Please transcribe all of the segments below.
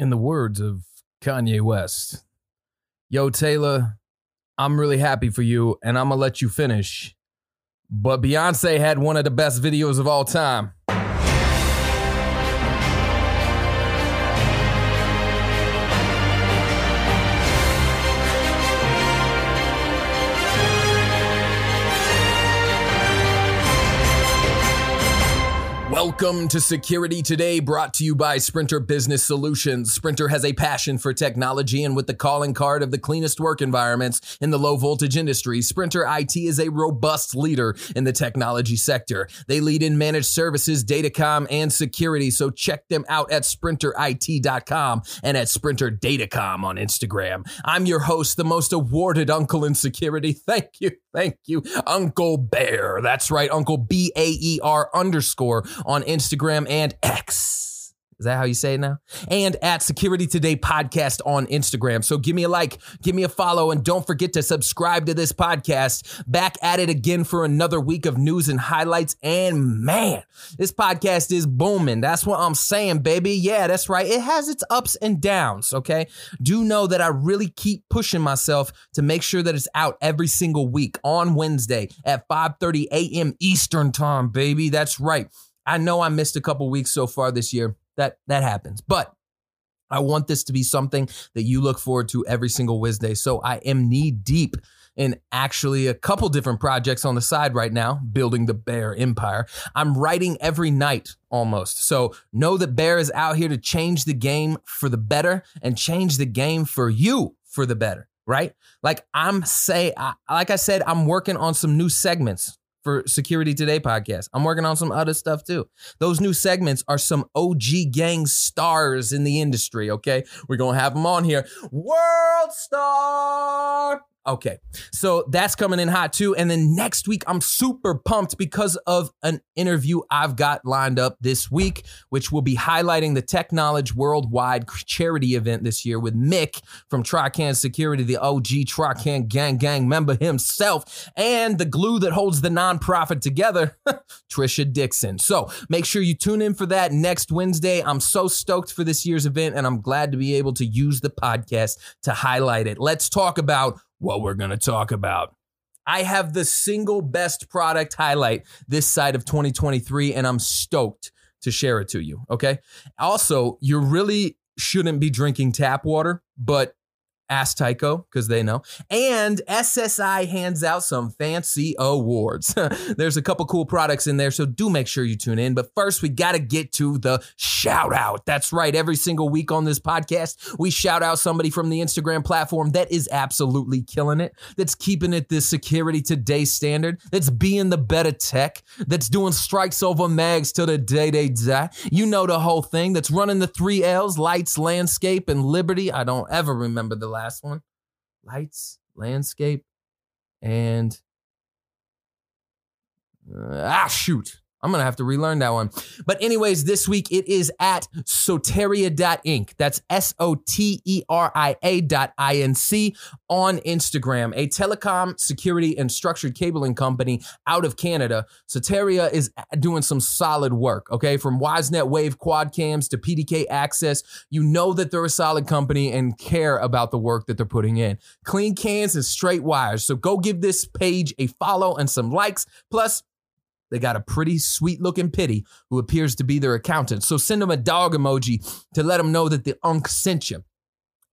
in the words of Kanye West, Yo, Taylor, I'm really happy for you and I'm gonna let you finish. But Beyonce had one of the best videos of all time. Welcome to Security Today, brought to you by Sprinter Business Solutions. Sprinter has a passion for technology, and with the calling card of the cleanest work environments in the low voltage industry, Sprinter IT is a robust leader in the technology sector. They lead in managed services, datacom, and security, so check them out at sprinterit.com and at Sprinter Datacom on Instagram. I'm your host, the most awarded uncle in security. Thank you, thank you, Uncle Baer. That's right, Uncle B A E R underscore on Instagram and X. Is that how you say it now? And at Security Today Podcast on Instagram. So give me a like, give me a follow, and don't forget to subscribe to this podcast. Back at it again for another week of news and highlights. And man, this podcast is booming. That's what I'm saying, baby. Yeah, that's right. It has its ups and downs, okay? Do know that I really keep pushing myself to make sure that it's out every single week on Wednesday at 5:30 a.m. Eastern time, baby. That's right. I know I missed a couple weeks so far this year. That that happens. But I want this to be something that you look forward to every single Wednesday. So I am knee deep in actually a couple different projects on the side right now, building the Baer Empire. I'm writing every night almost. So know that Baer is out here to change the game for the better and change the game for you for the better, right? Like I'm say I, like I said I'm working on some new segments for Security Today podcast. I'm working on some other stuff too. Those new segments are some OG gang stars in the industry, okay? We're going to have them on here. World Star. Okay. So that's coming in hot too. And then next week, I'm super pumped because of an interview I've got lined up this week, which will be highlighting the Teknowledge Worldwide charity event this year with Mick from Trican Security, the OG Trican Gang Gang member himself, and the glue that holds the nonprofit together, Trisha Dixon. So make sure you tune in for that next Wednesday. I'm so stoked for this year's event, and I'm glad to be able to use the podcast to highlight it. Let's talk about what we're going to talk about. I have the single best product highlight this side of 2023, and I'm stoked to share it to you. Okay. Also, you really shouldn't be drinking tap water, but ask Tyco because they know. And SSI hands out some fancy awards. There's a couple cool products in there, so do make sure you tune in. But first, we got to get to the shout out. That's right. Every single week on this podcast, we shout out somebody from the Instagram platform that is absolutely killing it, that's keeping it the security today standard, that's being the better tech, that's doing strikes over mags till the day they die. You know the whole thing, that's running the three L's lights, landscape, and liberty. I don't ever remember the last last one lights, landscape, and uh, ah, shoot. I'm to have to relearn that one. But, anyways, this week it is at soteria.inc. That's S O T E R I A dot I N C on Instagram, a telecom, security, and structured cabling company out of Canada. Soteria is doing some solid work, okay? From WiseNet Wave quad cams to PDK access. You know that they're a solid company and care about the work that they're putting in. Clean cans and straight wires. So, go give this page a follow and some likes. Plus, they got a pretty sweet looking pity who appears to be their accountant. So send them a dog emoji to let them know that the unk sent you.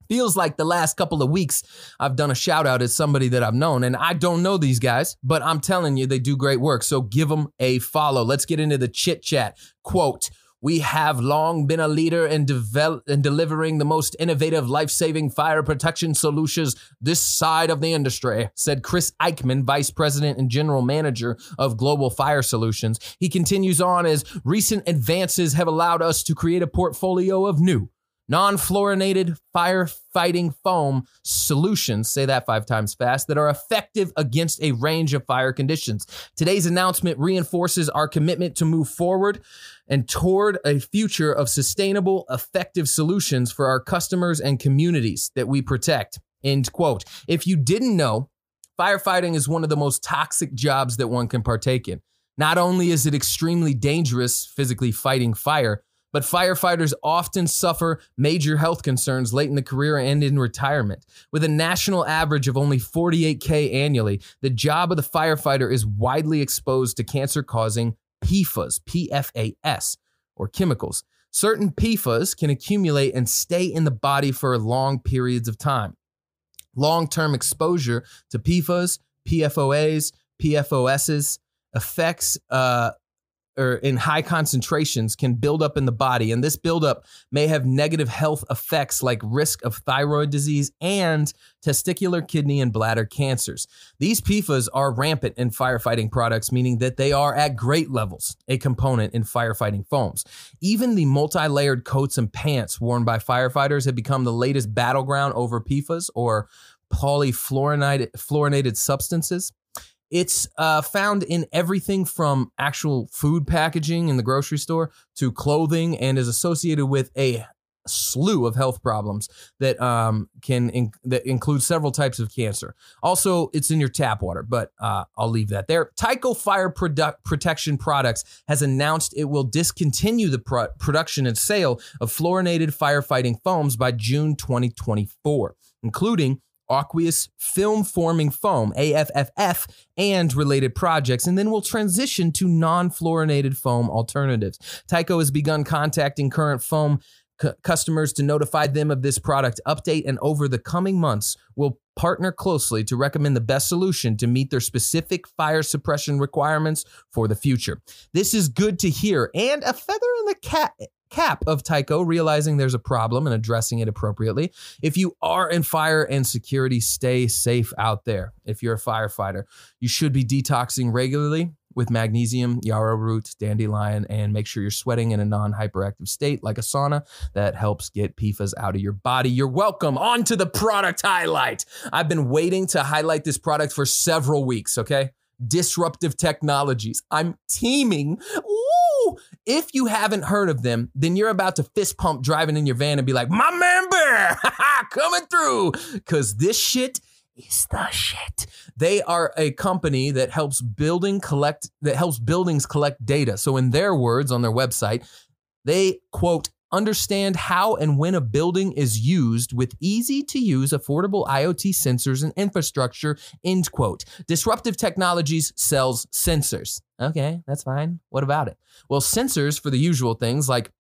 Feels like the last couple of weeks I've done a shout out as somebody that I've known, and I don't know these guys, but I'm telling you, they do great work. So give them a follow. Let's get into the chit chat. Quote, we have long been a leader in, develop, in delivering the most innovative life saving fire protection solutions this side of the industry, said Chris Eichmann, Vice President and General Manager of Global Fire Solutions. He continues on as recent advances have allowed us to create a portfolio of new, non fluorinated firefighting foam solutions, say that five times fast, that are effective against a range of fire conditions. Today's announcement reinforces our commitment to move forward and toward a future of sustainable, effective solutions for our customers and communities that we protect. End quote. If you didn't know, firefighting is one of the most toxic jobs that one can partake in. Not only is it extremely dangerous physically fighting fire, but firefighters often suffer major health concerns late in the career and in retirement. With a national average of only 48K annually, the job of the firefighter is widely exposed to cancer causing PFAS, PFAS, or chemicals. Certain PFAS can accumulate and stay in the body for long periods of time. Long term exposure to PFAS, PFOAs, PFOSs affects uh, or in high concentrations can build up in the body. And this buildup may have negative health effects like risk of thyroid disease and testicular, kidney, and bladder cancers. These PFAS are rampant in firefighting products, meaning that they are at great levels a component in firefighting foams. Even the multi layered coats and pants worn by firefighters have become the latest battleground over PFAS or polyfluorinated substances. It's uh, found in everything from actual food packaging in the grocery store to clothing and is associated with a slew of health problems that um, can in, that include several types of cancer. Also, it's in your tap water, but uh, I'll leave that there. Tyco Fire Protection Products has announced it will discontinue the pro- production and sale of fluorinated firefighting foams by June 2024, including aqueous film forming foam, AFFF, and related projects, and then we'll transition to non fluorinated foam alternatives. Tyco has begun contacting current foam c- customers to notify them of this product update, and over the coming months, we'll partner closely to recommend the best solution to meet their specific fire suppression requirements for the future. This is good to hear and a feather in the cap cap of Tyco, realizing there's a problem and addressing it appropriately. If you are in fire and security, stay safe out there. If you're a firefighter, you should be detoxing regularly with magnesium, yarrow root, dandelion, and make sure you're sweating in a non hyperactive state like a sauna. That helps get PFAS out of your body. You're welcome. On to the product highlight. I've been waiting to highlight this product for several weeks, okay? Disruptive Technologies. I'm teaming. If you haven't heard of them, then you're about to fist pump driving in your van and be like, my member, coming through. Because this shit is the shit. They are a company that helps building collect that helps buildings collect data. So in their words on their website, they quote understand how and when a building is used with easy to use affordable IoT sensors and infrastructure, end quote. Disruptive Technologies sells sensors. Okay, that's fine. What about it? Well, sensors for the usual things like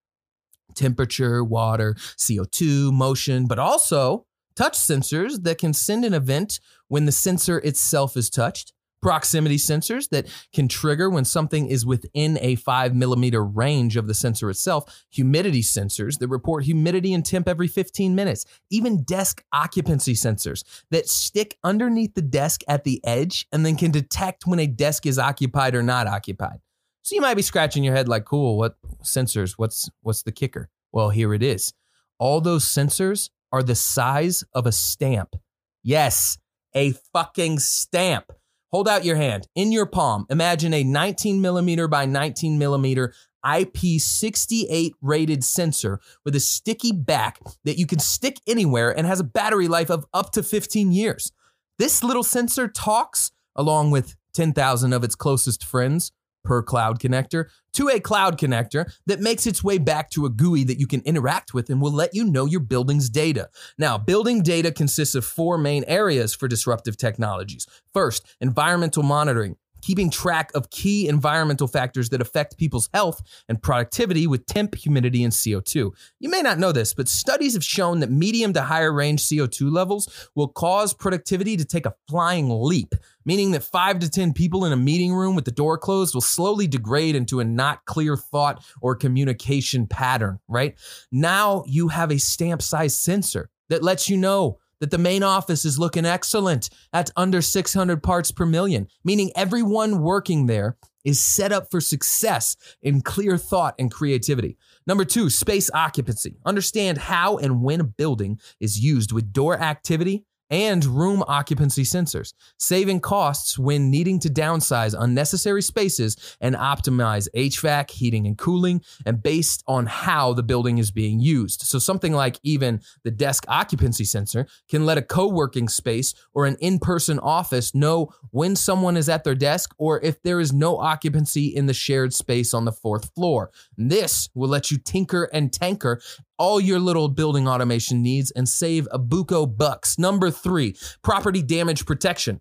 temperature, water, CO2, motion, but also touch sensors that can send an event when the sensor itself is touched proximity sensors that can trigger when something is within a five millimeter range of the sensor itself, humidity sensors that report humidity and temp every 15 minutes, even desk occupancy sensors that stick underneath the desk at the edge and then can detect when a desk is occupied or not occupied. So you might be scratching your head like, cool, what sensors? What's what's the kicker? Well, here it is. All those sensors are the size of a stamp. Yes, a fucking stamp. Hold out your hand in your palm. Imagine a 19 millimeter by 19 millimeter IP68 rated sensor with a sticky back that you can stick anywhere and has a battery life of up to 15 years. This little sensor talks along with 10,000 of its closest friends per cloud connector to a cloud connector that makes its way back to a GUI that you can interact with and will let you know your building's data. Now, building data consists of four main areas for disruptive technologies. First, environmental monitoring keeping track of key environmental factors that affect people's health and productivity with temp, humidity, and CO2. You may not know this, but studies have shown that medium to higher range CO2 levels will cause productivity to take a flying leap, meaning that five to 10 people in a meeting room with the door closed will slowly degrade into a not clear thought or communication pattern, right? Now you have a stamp size sensor that lets you know that the main office is looking excellent at under 600 parts per million, meaning everyone working there is set up for success in clear thought and creativity. Number two, space occupancy. Understand how and when a building is used with door activity and room occupancy sensors, saving costs when needing to downsize unnecessary spaces and optimize HVAC, heating and cooling, and based on how the building is being used. So, something like even the desk occupancy sensor can let a co working space or an in person office know when someone is at their desk or if there is no occupancy in the shared space on the fourth floor. This will let you tinker and tanker all your little building automation needs and save a buco bucks. Number three, property damage protection.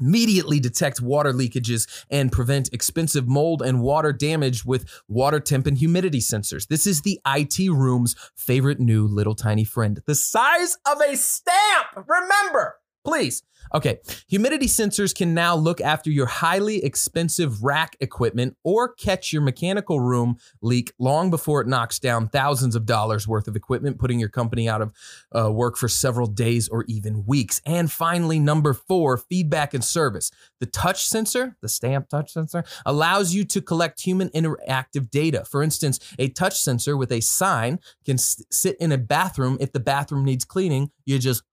Immediately detect water leakages and prevent expensive mold and water damage with water temp and humidity sensors. This is the IT room's favorite new little tiny friend. The size of a stamp. Remember, please Okay, humidity sensors can now look after your highly expensive rack equipment or catch your mechanical room leak long before it knocks down thousands of dollars worth of equipment, putting your company out of uh, work for several days or even weeks. And finally, number four, feedback and service. The touch sensor, the stamp touch sensor, allows you to collect human interactive data. For instance, a touch sensor with a sign can s- sit in a bathroom. If the bathroom needs cleaning, you just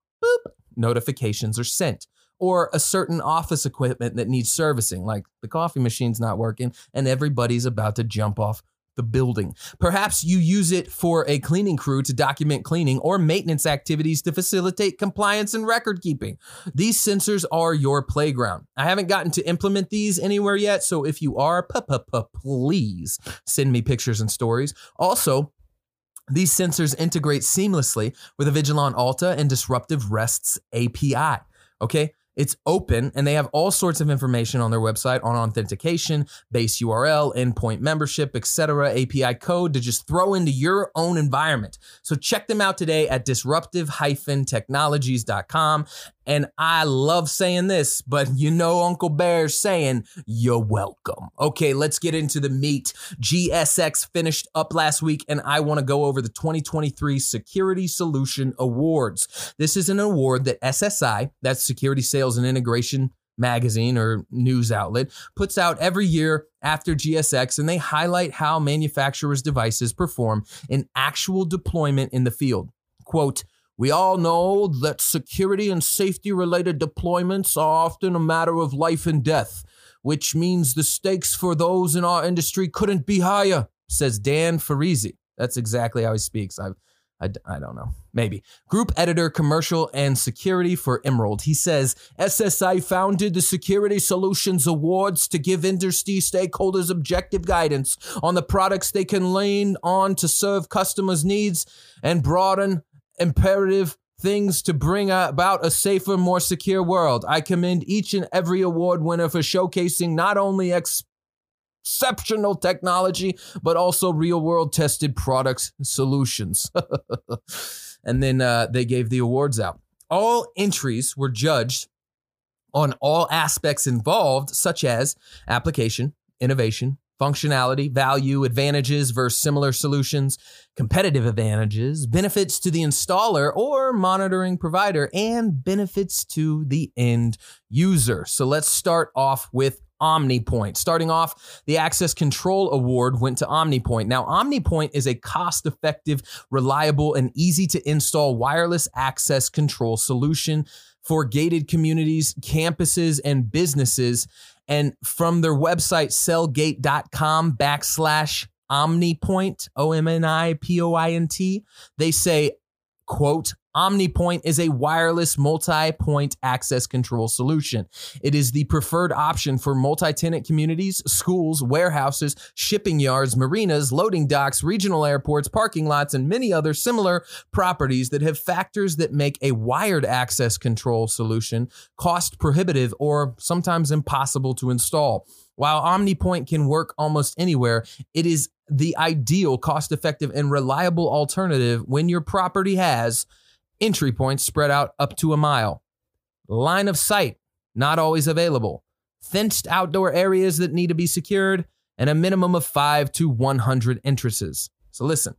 notifications are sent. Or a certain office equipment that needs servicing, like the coffee machine's not working and everybody's about to jump off the building. Perhaps you use it for a cleaning crew to document cleaning or maintenance activities to facilitate compliance and record keeping. These sensors are your playground. I haven't gotten to implement these anywhere yet, so if you are, please send me pictures and stories. Also, these sensors integrate seamlessly with Avigilon Alta and Disruptive REST's API. Okay, it's open and they have all sorts of information on their website on authentication, base URL, endpoint membership, etc., API code to just throw into your own environment. So check them out today at disruptive-technologies.com and I love saying this, but you know Uncle Baer's saying, you're welcome. Okay, let's get into the meat. GSX finished up last week, and I want to go over the 2023 Security Solution Awards. This is an award that SSI, that's Security Sales and Integration magazine or news outlet, puts out every year after GSX, and they highlight how manufacturers' devices perform in actual deployment in the field. Quote, we all know that security and safety related deployments are often a matter of life and death, which means the stakes for those in our industry couldn't be higher, says Dan Farizi. That's exactly how he speaks. I've I, I don't know. Maybe. Group editor, commercial and security for Emerald. He says SSI founded the Security Solutions Awards to give industry stakeholders objective guidance on the products they can lean on to serve customers' needs and broaden imperative things to bring about a safer, more secure world. I commend each and every award winner for showcasing not only ex- exceptional technology, but also real world tested products solutions. and then uh, they gave the awards out. All entries were judged on all aspects involved, such as application, innovation, functionality, value, advantages versus similar solutions, competitive advantages, benefits to the installer or monitoring provider, and benefits to the end user. So let's start off with OmniPoint. Starting off, the Access Control Award went to OmniPoint. Now, OmniPoint is a cost effective, reliable, and easy to install wireless access control solution for gated communities, campuses, and businesses. And from their website, cellgate.com backslash OmniPoint, O M N I P O I N T, they say, quote, OmniPoint is a wireless multi point access control solution. It is the preferred option for multi tenant communities, schools, warehouses, shipping yards, marinas, loading docks, regional airports, parking lots, and many other similar properties that have factors that make a wired access control solution cost prohibitive or sometimes impossible to install. While OmniPoint can work almost anywhere, it is the ideal, cost effective, and reliable alternative when your property has entry points spread out up to a mile, line of sight not always available, fenced outdoor areas that need to be secured, and a minimum of 5 to 100 entrances. So listen,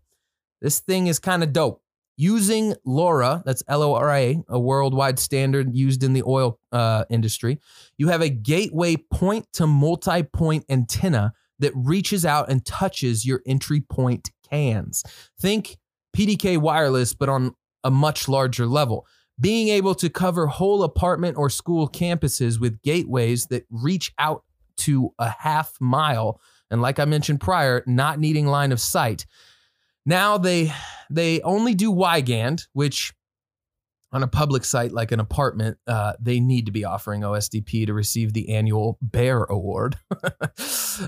this thing is kind of dope. Using LoRa, that's L O R A, a worldwide standard used in the oil uh, industry, you have a gateway point to multi point antenna that reaches out and touches your entry point cans. Think PDK wireless, but on a much larger level. being able to cover whole apartment or school campuses with gateways that reach out to a half mile. And like I mentioned prior, not needing line of sight. Now they they only do Wiegand, which on a public site like an apartment, uh, they need to be offering OSDP to receive the annual Baer Award.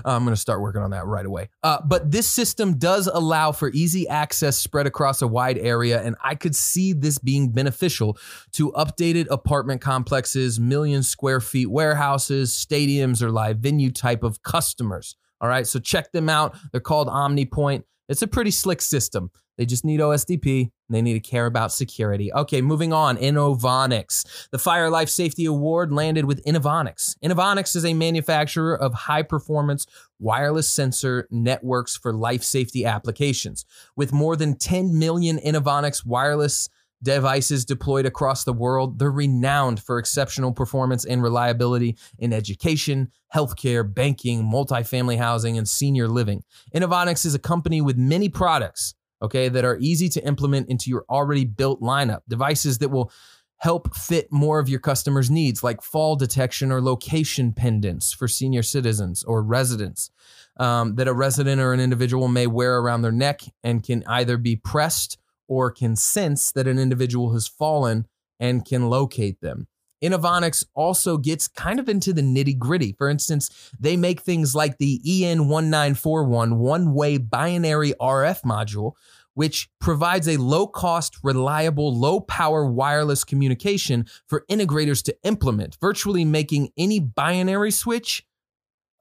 I'm going to start working on that right away. Uh, but this system does allow for easy access spread across a wide area, and I could see this being beneficial to updated apartment complexes, million square feet warehouses, stadiums, or live venue type of customers. All right, so check them out. They're called OmniPoint. It's a pretty slick system. They just need OSDP. They need to care about security. Okay, moving on. Inovonics. The Fire Life Safety Award landed with Inovonics. Inovonics is a manufacturer of high performance wireless sensor networks for life safety applications. With more than 10 million Inovonics wireless devices deployed across the world, they're renowned for exceptional performance and reliability in education, healthcare, banking, multifamily housing, and senior living. Inovonics is a company with many products okay, that are easy to implement into your already built lineup. Devices that will help fit more of your customers' needs, like fall detection or location pendants for senior citizens or residents um, that a resident or an individual may wear around their neck and can either be pressed or can sense that an individual has fallen and can locate them. Inovonics also gets kind of into the nitty gritty. For instance, they make things like the EN1941 one way binary RF module, which provides a low cost, reliable, low power wireless communication for integrators to implement, virtually making any binary switch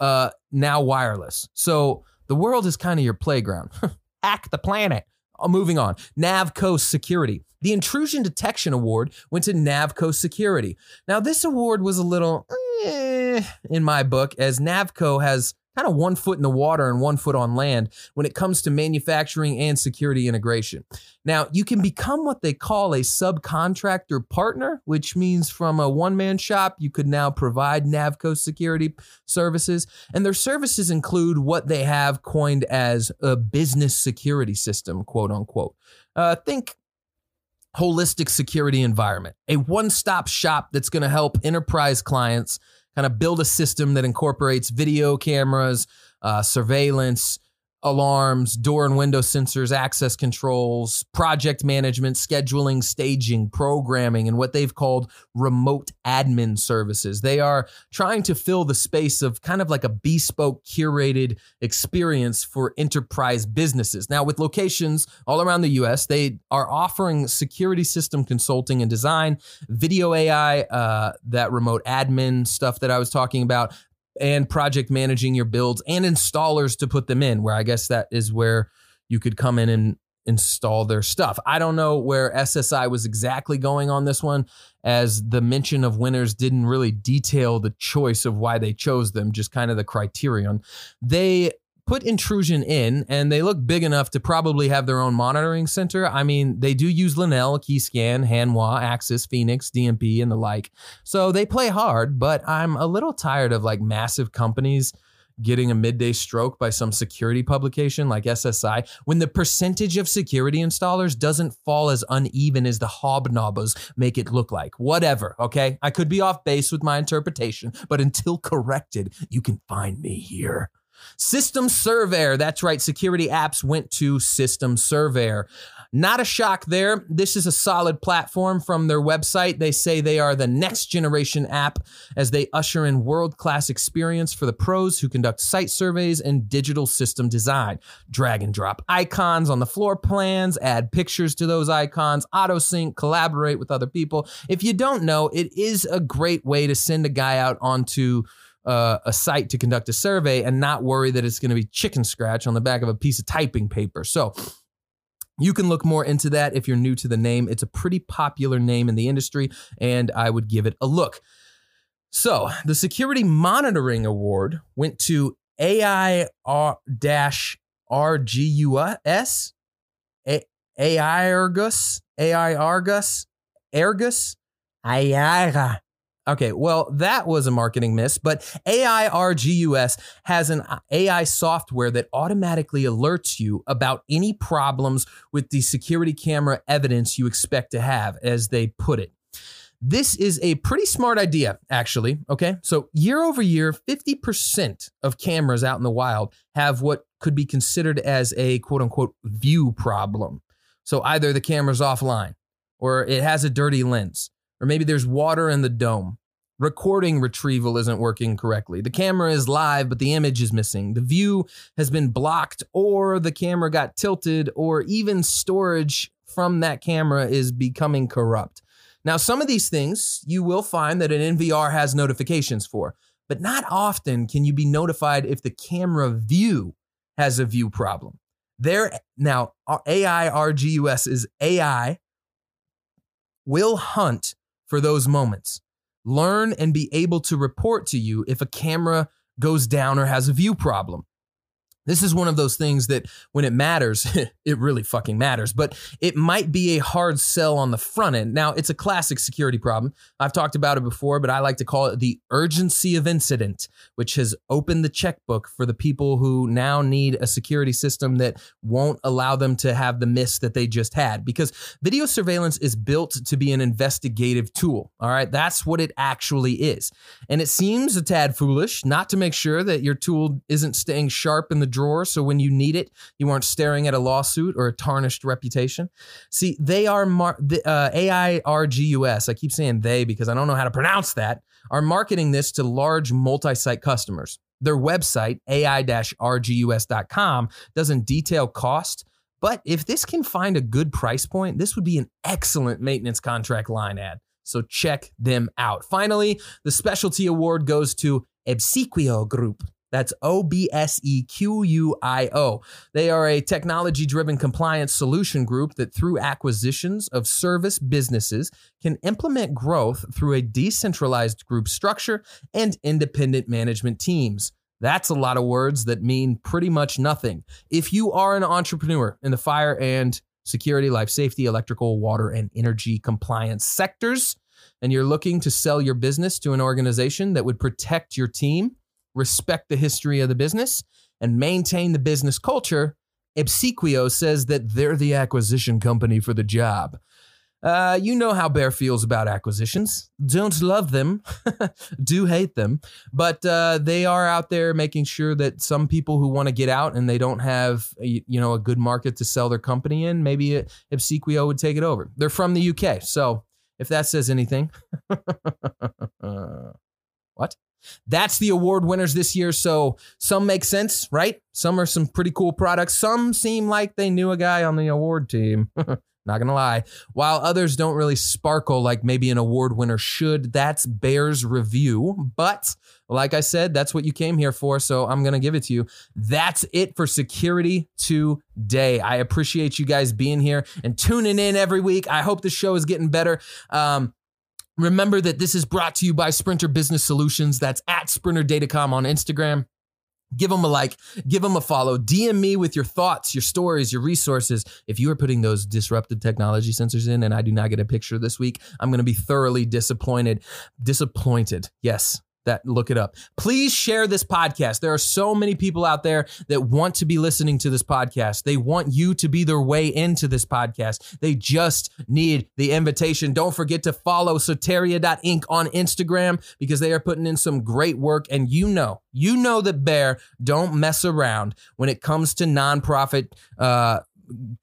uh, now wireless. So the world is kind of your playground. Hack the planet. Uh, moving on. Navco Security. The Intrusion Detection Award went to Navco Security. Now, this award was a little eh, in my book, as Navco has kind of one foot in the water and one foot on land when it comes to manufacturing and security integration. Now, you can become what they call a subcontractor partner, which means from a one man shop, you could now provide Navco security services. And their services include what they have coined as a business security system, quote unquote. Uh, think holistic security environment, a one stop shop that's going to help enterprise clients kind of build a system that incorporates video cameras, uh, surveillance, alarms, door and window sensors, access controls, project management, scheduling, staging, programming, and what they've called remote admin services. They are trying to fill the space of kind of like a bespoke, curated experience for enterprise businesses. Now, with locations all around the US, they are offering security system consulting and design, video AI, uh, that remote admin stuff that I was talking about, and project managing your builds and installers to put them in, where I guess that is where you could come in and install their stuff. I don't know where SSI was exactly going on this one, as the mention of winners didn't really detail the choice of why they chose them, just kind of the criterion. They put intrusion in and they look big enough to probably have their own monitoring center. I mean, they do use Lenel, Keyscan, Hanwha, Axis, Phoenix, DMP, and the like. So they play hard, but I'm a little tired of like massive companies getting a midday stroke by some security publication like SSI when the percentage of security installers doesn't fall as uneven as the hobnobbers make it look like. Whatever, okay? I could be off base with my interpretation, but until corrected, you can find me here. System Surveyor. That's right. Security apps went to System Surveyor. Not a shock there. This is a solid platform from their website. They say they are the next generation app as they usher in world class experience for the pros who conduct site surveys and digital system design. Drag and drop icons on the floor plans, add pictures to those icons, auto sync, collaborate with other people. If you don't know, it is a great way to send a guy out onto uh, a site to conduct a survey and not worry that it's going to be chicken scratch on the back of a piece of typing paper. So you can look more into that if you're new to the name. It's a pretty popular name in the industry, and I would give it a look. So the Security Monitoring Award went to AI RGUS, AI Argus, AI Argus, Argus, Okay, well, that was a marketing miss, but AIRGUS has an uh, AI software that automatically alerts you about any problems with the security camera evidence you expect to have, as they put it. This is a pretty smart idea, actually. Okay. So, year over year, 50% of cameras out in the wild have what could be considered as a quote unquote view problem. So, either the camera's offline, or it has a dirty lens, or maybe there's water in the dome. Recording retrieval isn't working correctly. The camera is live, but the image is missing. The view has been blocked, or the camera got tilted, or even storage from that camera is becoming corrupt. Now, some of these things you will find that an NVR has notifications for, but not often can you be notified if the camera view has a view problem. There now, AI RGUS is AI will hunt for those moments, learn and be able to report to you if a camera goes down or has a view problem. This is one of those things that when it matters, it really fucking matters, but it might be a hard sell on the front end. Now, it's a classic security problem. I've talked about it before, but I like to call it the urgency of incident, which has opened the checkbook for the people who now need a security system that won't allow them to have the miss that they just had. Because video surveillance is built to be an investigative tool. All right. That's what it actually is. And it seems a tad foolish not to make sure that your tool isn't staying sharp in the drawer so when you need it, you aren't staring at a lawsuit or a tarnished reputation. See, they are mar- the, uh, AIRGUS. I keep saying they because I don't know how to pronounce that. Are marketing this to large multi-site customers. Their website, ai-rgus.com, doesn't detail cost, but if this can find a good price point, this would be an excellent maintenance contract line ad. So check them out. Finally, the specialty award goes to Obsequio Group. That's O B S E Q U I O. They are a technology driven compliance solution group that, through acquisitions of service businesses, can implement growth through a decentralized group structure and independent management teams. That's a lot of words that mean pretty much nothing. If you are an entrepreneur in the fire and security, life safety, electrical, water, and energy compliance sectors, and you're looking to sell your business to an organization that would protect your team, respect the history of the business, and maintain the business culture, Obsequio says that they're the acquisition company for the job. Uh, you know how Baer feels about acquisitions. Don't love them, do hate them, but uh, they are out there making sure that some people who want to get out and they don't have a, you know a good market to sell their company in, maybe Obsequio would take it over. They're from the UK, so if that says anything, what? That's the award winners this year. So some make sense, right? Some are some pretty cool products. Some seem like they knew a guy on the award team. Not gonna lie. While others don't really sparkle like maybe an award winner should, that's Baer's review. But like I said, that's what you came here for. So I'm gonna give it to you. That's it for security today. I appreciate you guys being here and tuning in every week. I hope the show is getting better. Um, Remember that this is brought to you by Sprinter Business Solutions. That's at Sprinter Datacom on Instagram. Give them a like, give them a follow. DM me with your thoughts, your stories, your resources. If you are putting those disrupted technology sensors in and I do not get a picture this week, I'm going to be thoroughly disappointed. Disappointed. Yes, that look it up. Please share this podcast. There are so many people out there that want to be listening to this podcast. They want you to be their way into this podcast. They just need the invitation. Don't forget to follow Soteria.inc on Instagram because they are putting in some great work. And you know, you know that Baer don't mess around when it comes to nonprofit uh,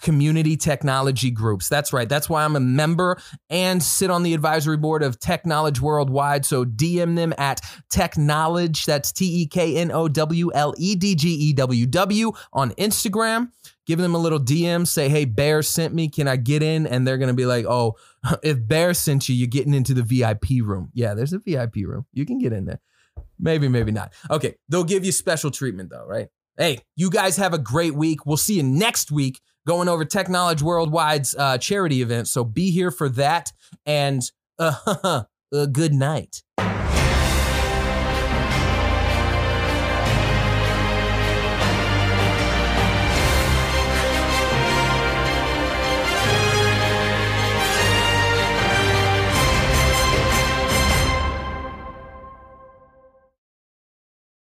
community technology groups. That's right. That's why I'm a member and sit on the advisory board of Teknowledge Worldwide. So DM them at Teknowledge. That's T E K N O W L E D G E W W on Instagram. Give them a little DM, say, hey, Baer sent me. Can I get in? And they're going to be like, oh, if Baer sent you, you're getting into the VIP room. Yeah, there's a VIP room. You can get in there. Maybe, maybe not. Okay. They'll give you special treatment, though, right? Hey, you guys have a great week. We'll see you next week going over Teknowledge Worldwide's uh, charity event. So be here for that and uh, uh, good night.